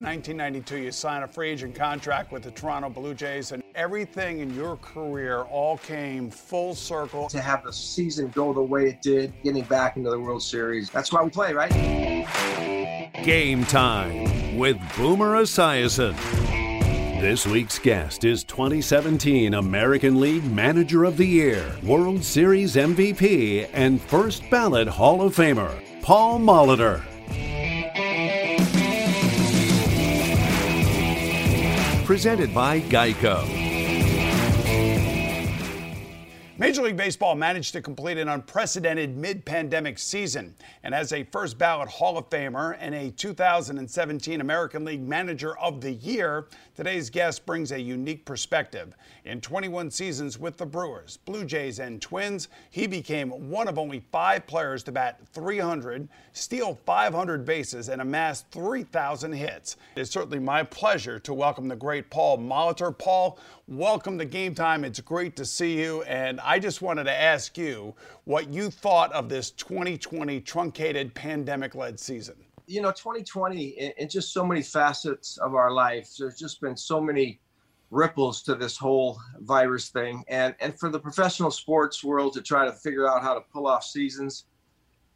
1992, you sign a free agent contract with the Toronto Blue Jays, and everything in your career all came full circle. To have the season go the way it did, getting back into the World Series, that's why we play, right? Game time with Boomer Esiason. This week's guest is 2017 American League Manager of the Year, World Series MVP, and first ballot Hall of Famer, Paul Molitor. Presented by Geico. Major League Baseball managed to complete an unprecedented mid pandemic season. And as a first ballot Hall of Famer and a 2017 American League Manager of the Year, today's guest brings a unique perspective. In 21 seasons with the Brewers, Blue Jays, and Twins, he became one of only five players to bat 300, steal 500 bases, and amass 3,000 hits. It's certainly my pleasure to welcome the great Paul Molitor. Paul, welcome to Game Time. It's great to see you. And I just wanted to ask you what you thought of this 2020 truncated pandemic led season. You know, 2020, in just so many facets of our life, there's just been so many ripples to this whole virus thing. And, and for the professional sports world to try to figure out how to pull off seasons,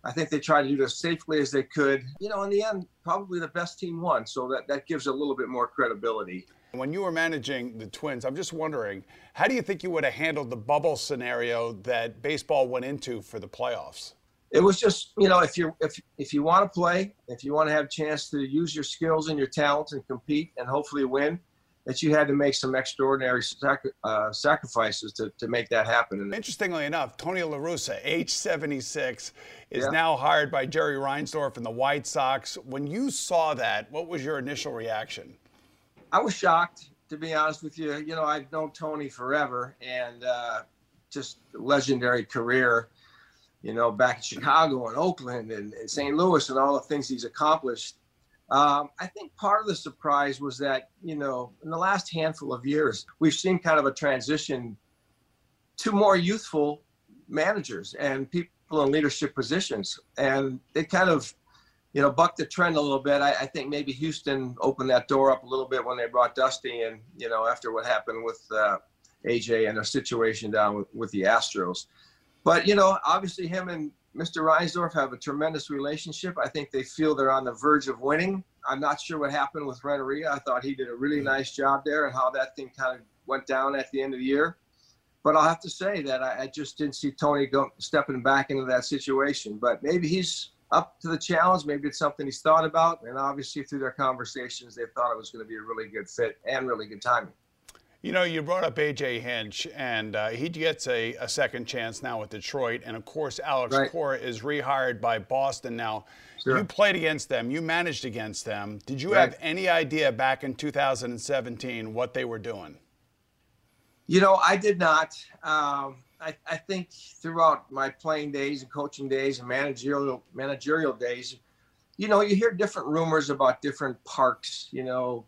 I think they tried to do it as safely as they could. You know, in the end, probably the best team won. So that, that gives a little bit more credibility. When you were managing the Twins, I'm just wondering, how do you think you would have handled the bubble scenario that baseball went into for the playoffs? It was just, you know, if you if if you want to play, if you want to have a chance to use your skills and your talents and compete and hopefully win, that you had to make some extraordinary uh, sacrifices to, to make that happen. And Interestingly enough, Tony La Russa, age 76, is yeah. now hired by Jerry Reinsdorf and the White Sox. When you saw that, what was your initial reaction? I was shocked, to be honest with you. You know, I've known Tony forever and uh, just legendary career, you know, back in Chicago and Oakland and, and St. Louis and all the things he's accomplished. Um, I think part of the surprise was that, you know, in the last handful of years, we've seen kind of a transition to more youthful managers and people in leadership positions. And they kind of you know, buck the trend a little bit. I, I, think maybe Houston opened that door up a little bit when they brought Dusty in, you know, after what happened with uh, AJ and their situation down with, with the Astros. But, you know, obviously him and Mr. Reinsdorf have a tremendous relationship. I think they feel they're on the verge of winning. I'm not sure what happened with Renteria. I thought he did a really nice job there and how that thing kind of went down at the end of the year. But I'll have to say that I, I just didn't see Tony go, stepping back into that situation. But maybe he's up to the challenge. Maybe it's something he's thought about. And obviously, through their conversations, they thought it was going to be a really good fit and really good timing. You know, you brought up AJ Hinch, and uh, he gets a, a, second chance now with Detroit. And of course, Alex right. Cora is rehired by Boston now. Sure. You played against them, you managed against them. Did you right. have any idea back in 2017 what they were doing? You know, I did not. Um, I, I think throughout my playing days and coaching days and managerial managerial days, you know, you hear different rumors about different parks, you know,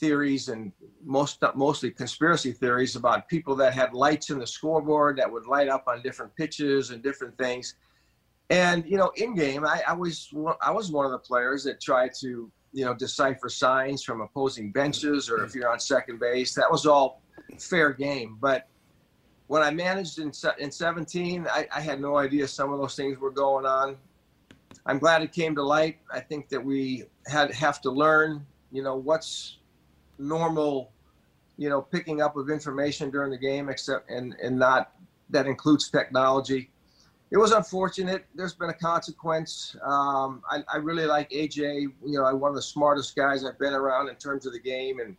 theories and most mostly conspiracy theories about people that had lights in the scoreboard that would light up on different pitches and different things. And you know, in game, I, I was I was one of the players that tried to you know decipher signs from opposing benches, or if you're on second base, that was all fair game. But when I managed in, in 17, I, I, had no idea some of those things were going on. I'm glad it came to light. I think that we had have to learn, you know, what's normal, you know, picking up of information during the game, except and and not that includes technology. It was unfortunate. There's been a consequence. Um, I, I really like AJ. You know, I'm one of the smartest guys I've been around in terms of the game, and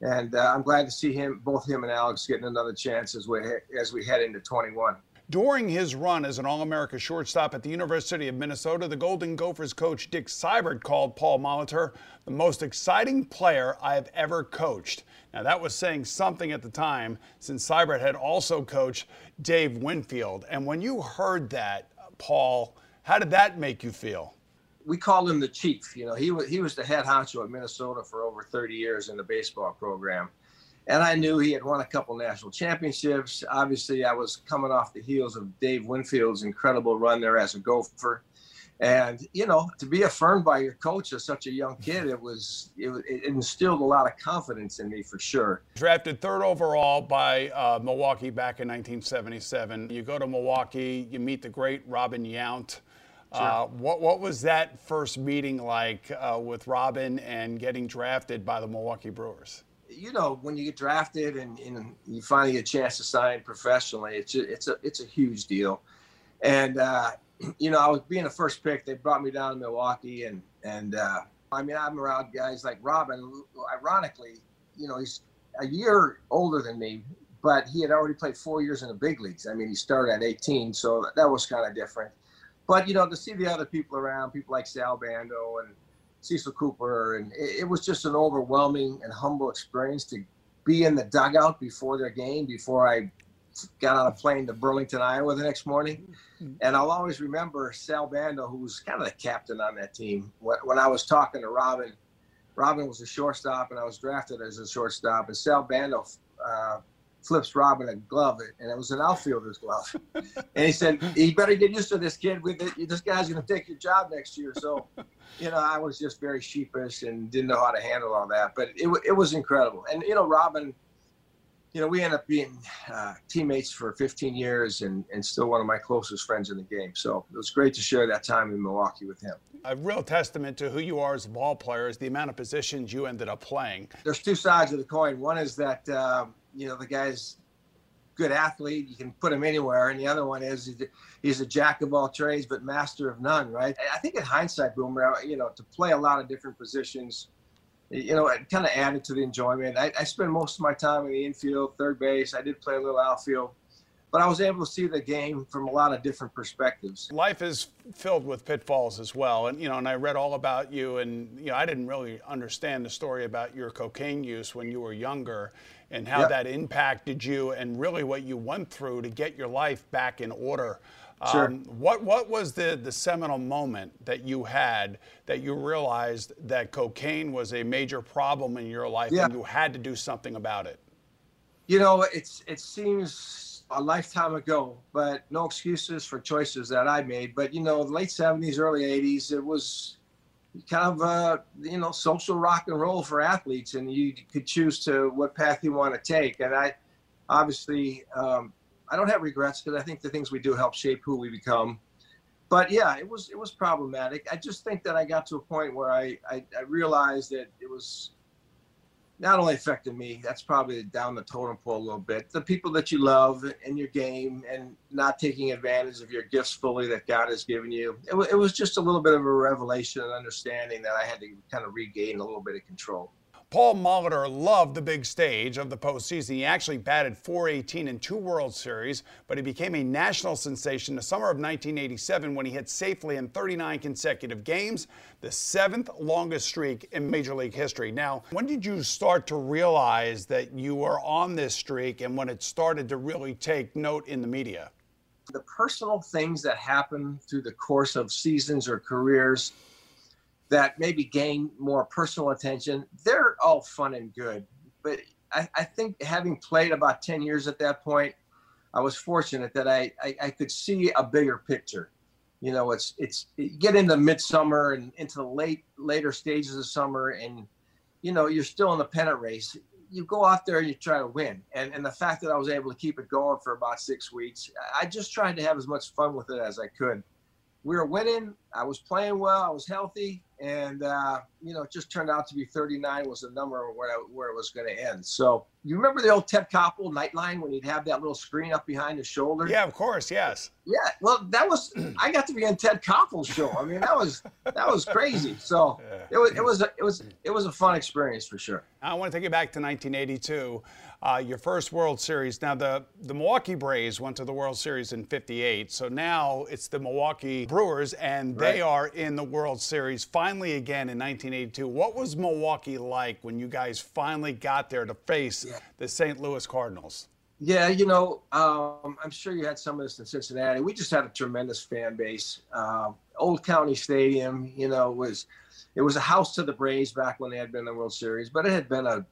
and uh, I'm glad to see him, both him and Alex, getting another chance as we as we head into 21. During his run as an All America shortstop at the University of Minnesota, the Golden Gophers coach Dick Siebert called Paul Molitor the most exciting player I have ever coached. Now, that was saying something at the time, since Siebert had also coached Dave Winfield. And when you heard that, Paul, how did that make you feel? We called him the chief. You know, he was he was the head honcho at Minnesota for over 30 years in the baseball program, and I knew he had won a couple national championships. Obviously, I was coming off the heels of Dave Winfield's incredible run there as a Gopher, And you know, to be affirmed by your coach as such a young kid, it was it, it instilled a lot of confidence in me for sure. Drafted third overall by uh, Milwaukee back in 1977. You go to Milwaukee, you meet the great Robin Yount. Sure. Uh, what what was that first meeting like uh, with Robin and getting drafted by the Milwaukee Brewers? You know, when you get drafted and, and you finally get a chance to sign professionally, it's a, it's a it's a huge deal. And uh, you know, I was being the first pick. They brought me down to Milwaukee, and and uh, I mean, I'm around guys like Robin. Ironically, you know, he's a year older than me, but he had already played four years in the big leagues. I mean, he started at 18, so that was kind of different. But you know, to see the other people around, people like Sal Bando and Cecil Cooper, and it, it was just an overwhelming and humble experience to be in the dugout before their game, before I got on a plane to Burlington, Iowa the next morning. And I'll always remember Sal Bando, who was kind of the captain on that team. When I was talking to Robin, Robin was a shortstop, and I was drafted as a shortstop. And Sal Bando uh, flips Robin a glove, and it was an outfielder's glove. and he said, "You better get used to this kid. With it. this guy's going to take your job next year." So, you know, I was just very sheepish and didn't know how to handle all that. But it it was incredible. And you know, Robin you know, we ended up being uh, teammates for 15 years and, and still one of my closest friends in the game. So it was great to share that time in Milwaukee with him. A real testament to who you are as a ball player is the amount of positions you ended up playing. There's two sides of the coin. One is that, uh, you know, the guy's good athlete. You can put him anywhere. And the other one is he's a jack of all trades, but master of none, right? I think in hindsight, Boomer, you know, to play a lot of different positions – you know, it kind of added to the enjoyment. I, I spent most of my time in the infield, third base. I did play a little outfield, but I was able to see the game from a lot of different perspectives. Life is filled with pitfalls as well, and you know, and I read all about you, and you know, I didn't really understand the story about your cocaine use when you were younger, and how yep. that impacted you, and really what you went through to get your life back in order. Sure. Um, what what was the the seminal moment that you had that you realized that cocaine was a major problem in your life yeah. and you had to do something about it? You know, it's it seems a lifetime ago, but no excuses for choices that I made. But you know, late '70s, early '80s, it was kind of uh, you know social rock and roll for athletes, and you could choose to what path you want to take. And I obviously um, I don't have regrets because I think the things we do help shape who we become. But yeah, it was it was problematic. I just think that I got to a point where I, I, I realized that it was not only affecting me, that's probably down the totem pole a little bit. The people that you love in your game and not taking advantage of your gifts fully that God has given you. It, it was just a little bit of a revelation and understanding that I had to kind of regain a little bit of control. Paul Molitor loved the big stage of the postseason. He actually batted 418 in two World Series, but he became a national sensation the summer of 1987 when he hit safely in 39 consecutive games, the seventh longest streak in Major League history. Now, when did you start to realize that you were on this streak and when it started to really take note in the media? The personal things that happen through the course of seasons or careers that maybe gain more personal attention, they're all fun and good. But I, I, think having played about 10 years at that point, I was fortunate that I, I, I could see a bigger picture. You know, it's it's you get into midsummer and into the late later stages of summer, and you know you're still in the pennant race. You go out there and you try to win, and and the fact that I was able to keep it going for about six weeks, I just tried to have as much fun with it as I could we were winning. I was playing well. I was healthy, and uh, you know, it just turned out to be 39 was the number where I, where it was going to end. So you remember the old Ted Koppel Nightline when he'd have that little screen up behind his shoulder? Yeah, of course, yes. Yeah, well, that was I got to be on Ted Koppel's show. I mean, that was that was crazy. So it was it was a, it was it was a fun experience for sure. I want to take you back to 1982 uh, your first World Series. Now, the, the Milwaukee Braves went to the World Series in 58. So now it's the Milwaukee Brewers, and right. they are in the World Series finally again in 1982. What was Milwaukee like when you guys finally got there to face yeah. the St. Louis Cardinals? Yeah, you know, um, I'm sure you had some of this in Cincinnati. We just had a tremendous fan base. Uh, Old County Stadium, you know, was it was a house to the Braves back when they had been in the World Series, but it had been a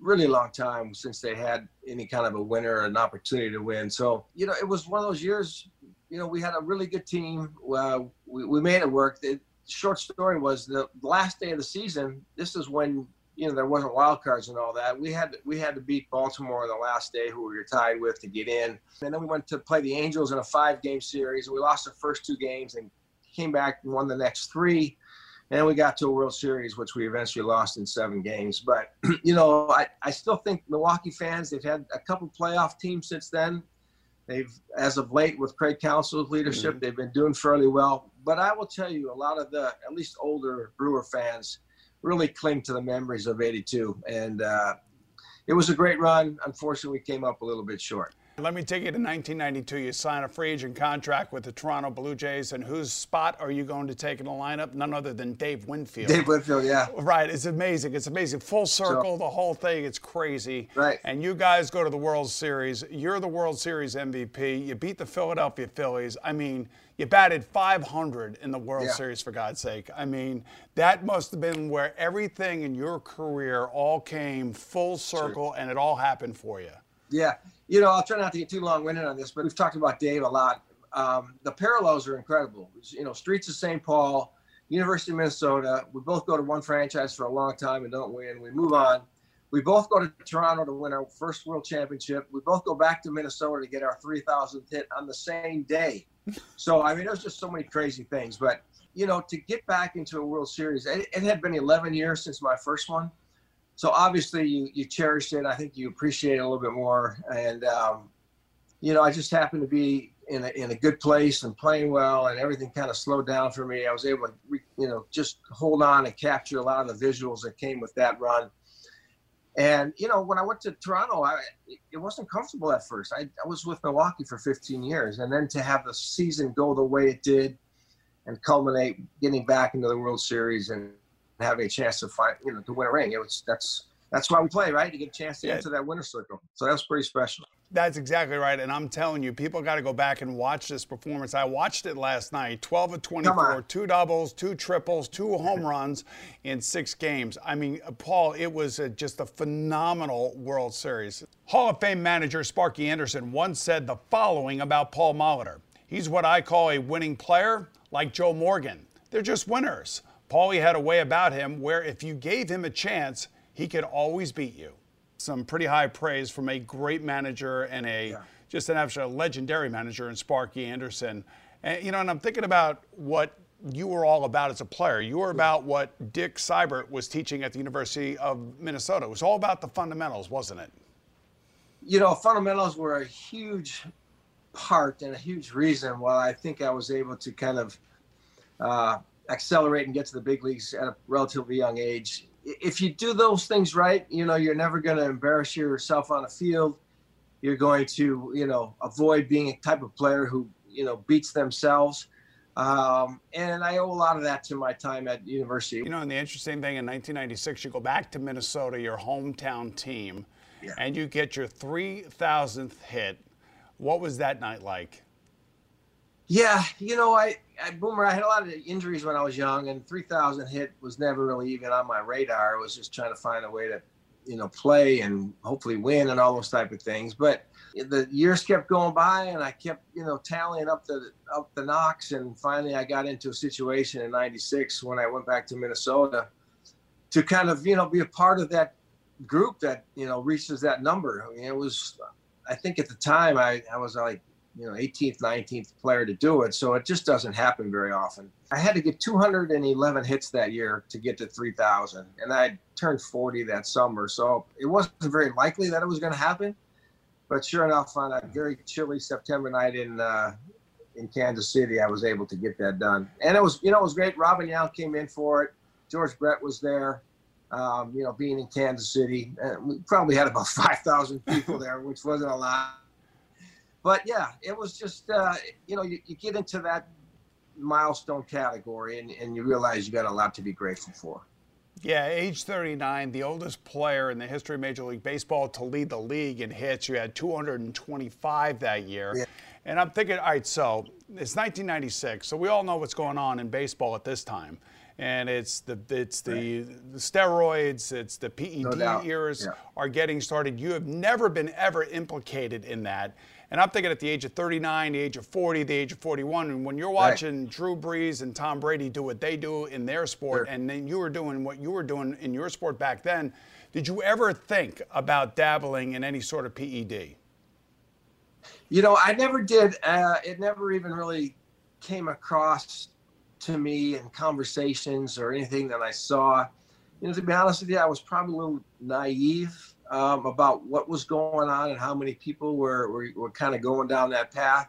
really long time since they had any kind of a winner or an opportunity to win. So, you know, it was one of those years you know, we had a really good team. Uh, we, we made it work. The short story was the last day of the season. This is when you know there wasn't wild cards and all that. We had we had to beat Baltimore on the last day, who we were tied with, to get in. And then we went to play the Angels in a five-game series. We lost the first two games and came back and won the next three. And we got to a World Series, which we eventually lost in seven games. But, you know, I, I still think Milwaukee fans, they've had a couple playoff teams since then. They've, as of late, with Craig Counsell's leadership, mm-hmm. they've been doing fairly well. But I will tell you, a lot of the, at least older Brewer fans, really cling to the memories of 82. And uh, it was a great run. Unfortunately, we came up a little bit short. Let me take you to 1992. You sign a free agent contract with the Toronto Blue Jays, and whose spot are you going to take in the lineup? None other than Dave Winfield. Dave Winfield, yeah. Right. It's amazing. It's amazing. Full circle, so, the whole thing. It's crazy. Right. And you guys go to the World Series. You're the World Series MVP. You beat the Philadelphia Phillies. I mean, you batted 500 in the World yeah. Series, for God's sake. I mean, that must have been where everything in your career all came full circle, and it all happened for you. Yeah you know, I'll try not to get too long-winded on this, but we've talked about Dave a lot. Um, the parallels are incredible. You know, Streets of St. Paul, University of Minnesota. We both go to one franchise for a long time and don't win. We move on. We both go to Toronto to win our first World Championship. We both go back to Minnesota to get our 3,000th hit on the same day. So I mean, there's just so many crazy things. But you know, to get back into a World Series, it, it had been 11 years since my first one so obviously you you cherished it. I think you appreciate it a little bit more. And um, you know, I just happened to be in a, in a good place and playing well, and everything kind of slowed down for me. I was able to, you know, just hold on and capture a lot of the visuals that came with that run. And you know, when I went to Toronto, I, it wasn't comfortable at first. I, I was with Milwaukee for 15 years, and then to have the season go the way it did, and culminate getting back into the World Series and having a chance to find, you know, to win a ring. It was that's that's why we play, right? To get a chance to yeah. enter that winner's circle. So that was pretty special. That's exactly right. And I'm telling you, people got to go back and watch this performance. I watched it last night 12 of 24, two doubles, two triples, two home runs in six games. I mean, uh, Paul, it was a, just a phenomenal World Series. Hall of Fame manager Sparky Anderson once said the following about Paul Molitor He's what I call a winning player, like Joe Morgan. They're just winners. Paulie had a way about him where if you gave him a chance, he could always beat you. Some pretty high praise from a great manager and a yeah. just an absolute legendary manager in Sparky Anderson. And you know, and I'm thinking about what you were all about as a player. You were about what Dick Siebert was teaching at the University of Minnesota. It was all about the fundamentals, wasn't it? You know, fundamentals were a huge part and a huge reason why I think I was able to kind of uh, accelerate and get to the big leagues at a relatively young age. If you do those things right, you know, you're never going to embarrass yourself on a field. You're going to, you know, avoid being a type of player who, you know, beats themselves. Um, and I owe a lot of that to my time at university. You know, and the interesting thing in 1996, you go back to Minnesota, your hometown team, yeah. and you get your 3,000th hit. What was that night like? Yeah, you know, I, I Boomer, I had a lot of injuries when I was young, and 3,000 hit was never really even on my radar. I was just trying to find a way to, you know, play and hopefully win and all those type of things. But the years kept going by, and I kept, you know, tallying up the up the knocks, and finally I got into a situation in '96 when I went back to Minnesota to kind of, you know, be a part of that group that you know reaches that number. I mean, it was, I think at the time I I was like you know 18th 19th player to do it so it just doesn't happen very often. I had to get 211 hits that year to get to 3000 and i turned 40 that summer so it wasn't very likely that it was going to happen. But sure enough on a very chilly september night in uh, in kansas city i was able to get that done. And it was you know it was great. Robin yount came in for it. George brett was there um, you know being in kansas city. We probably had about 5000 people there which wasn't a lot but yeah, it was just uh, you know you, you, get into that milestone category and, and you realize you got a lot to be grateful for. Yeah, age 39, the oldest player in the history of Major League Baseball to lead the league in hits. You had 225 that year. Yeah. And I'm thinking, all right, so it's 1996, so we all know what's going on in baseball at this time. and it's the it's the, the steroids, it's the PED No eras Yeah. are getting started. You have never been ever implicated in that. And I'm thinking at the age of 39, the age of 40, the age of 41, and when you're watching Drew Brees and Tom Brady do what they do in their sport, Sure. and then you were doing what you were doing in your sport back then, did you ever think about dabbling in any sort of PED? You know, I never did. Uh, it never even really came across to me in conversations or anything that I saw. You know, to be honest with you, I was probably a little naive um, about what was going on and how many people were, were, were kind of going down that path.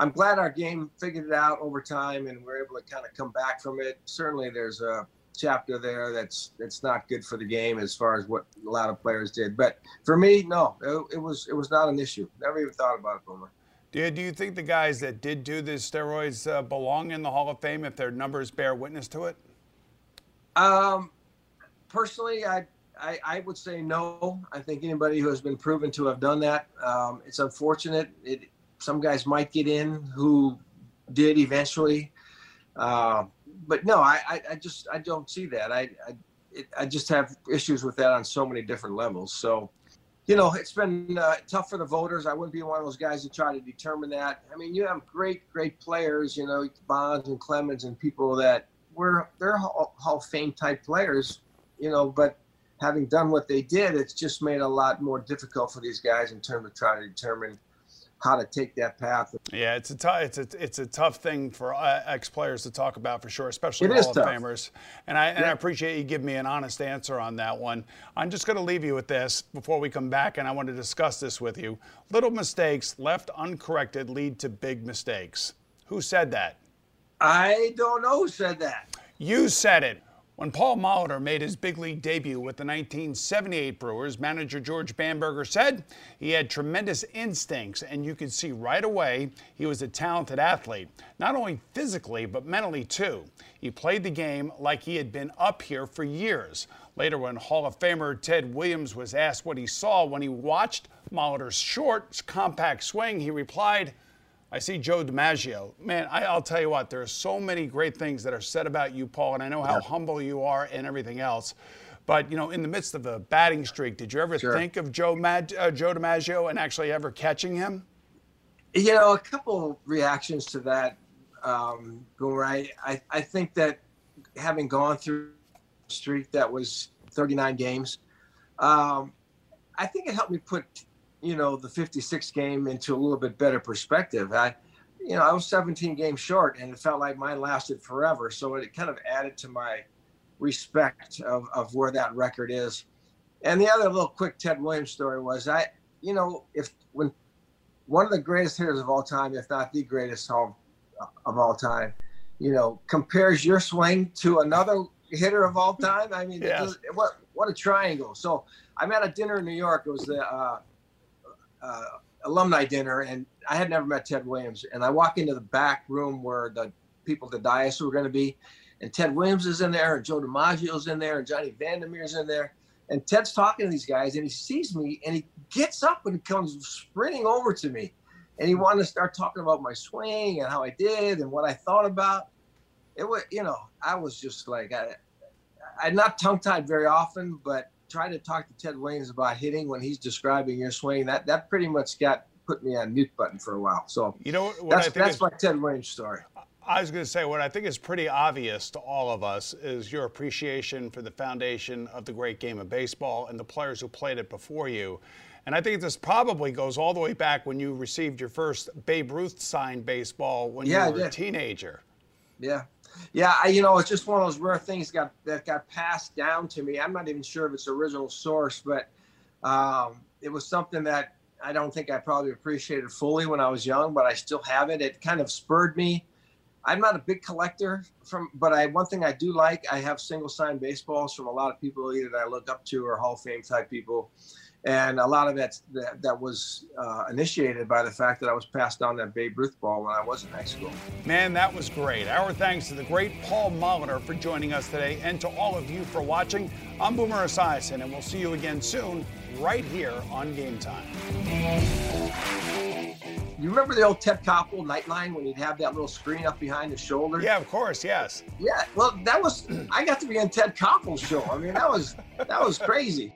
I'm glad our game figured it out over time and we're able to kind of come back from it. Certainly, there's a chapter there that's that's not good for the game as far as what a lot of players did. But for me, no, it, it was it was not an issue. Never even thought about it, Boomer. Do you, do you think the guys that did do the steroids uh, belong in the Hall of Fame if their numbers bear witness to it? Um, personally, I, I I would say no. I think anybody who has been proven to have done that, um, it's unfortunate. It some guys might get in who did eventually, uh, but no, I, I I just I don't see that. I I, it, I just have issues with that on so many different levels. So. You know, it's been uh, tough for the voters. I wouldn't be one of those guys to try to determine that. I mean, you have great, great players, you know, Bonds and Clemens and people that were they're Hall Hall of Fame type players, you know, but having done what they did, it's just made a lot more difficult for these guys in terms of trying to determine how to take that path. Yeah, it's a tough it's a it's a tough thing for uh, ex players to talk about for sure, especially Hall tough. of Famers. And I and I appreciate you giving me an honest answer on that one. I'm just going to leave you with this before we come back, and I want to discuss this with you. Little mistakes left uncorrected lead to big mistakes. Who said that? I don't know who said that. You said it. When Paul Molitor made his big league debut with the 1978 Brewers, manager George Bamberger said he had tremendous instincts, and you could see right away he was a talented athlete, not only physically, but mentally too. He played the game like he had been up here for years. Later, when Hall of Famer Ted Williams was asked what he saw when he watched Molitor's short, compact swing, he replied, I see Joe DiMaggio. Man, I, I'll tell you what, there are so many great things that are said about you, Paul, and I know how humble you are and everything else. But, you know, in the midst of a batting streak, did you ever Sure. think of Joe, Mad, uh, Joe DiMaggio and actually ever catching him? You know, a couple reactions to that, um. I, I, I think that having gone through a streak that was 39 games, um, I think it helped me put, you know, the 56 game into a little bit better perspective. I, you know, I was 17 games short, and it felt like mine lasted forever. So it kind of added to my respect of, of where that record is. And the other little quick Ted Williams story was I, you know, if when one of the greatest hitters of all time, if not the greatest of, of all time, you know, compares your swing to another hitter of all time. I mean, Yes. what what a triangle. So I'm at a dinner in New York. It was the uh, uh, alumni dinner, and I had never met Ted Williams. And I walk into the back room where the people the dais were going to be, and Ted Williams is in there, and Joe DiMaggio's in there, and Johnny Vander Meer's in there. And Ted's talking to these guys, and he sees me, and he gets up and comes sprinting over to me, and he wanted to start talking about my swing and how I did and what I thought about. It was, you know, I was just like, I, I'm not tongue tied very often, but trying to talk to Ted Williams about hitting when he's describing your swing, that that pretty much got put me on mute button for a while. So You know what that's I think that's is, my Ted Williams story. I was going to say what I think is pretty obvious to all of us is your appreciation for the foundation of the great game of baseball and the players who played it before you. And I think this probably goes all the way back when you received your first Babe Ruth signed baseball when Yeah, you were a teenager. Yeah, yeah. I, you know, it's just one of those rare things got that got passed down to me. I'm not even sure if it's original source, but um, it was something that I don't think I probably appreciated fully when I was young, but I still have it. It kind of spurred me. I'm not a big collector from, but I one thing I do like. I have single sign baseballs from a lot of people either that I look up to or Hall of Fame type people, and a lot of that's, that that was uh, initiated by the fact that I was passed down that Babe Ruth ball when I was in high school. Man, that was great. Our thanks to the great Paul Molitor for joining us today and to all of you for watching. I'm Boomer Esiason, and we'll see you again soon right here on Game Time. You remember the old Ted Koppel Nightline when he'd have that little screen up behind his shoulder? Yeah, of course, yes. Yeah, well, that was I got to be on Ted Koppel's show. I mean, that was that was crazy.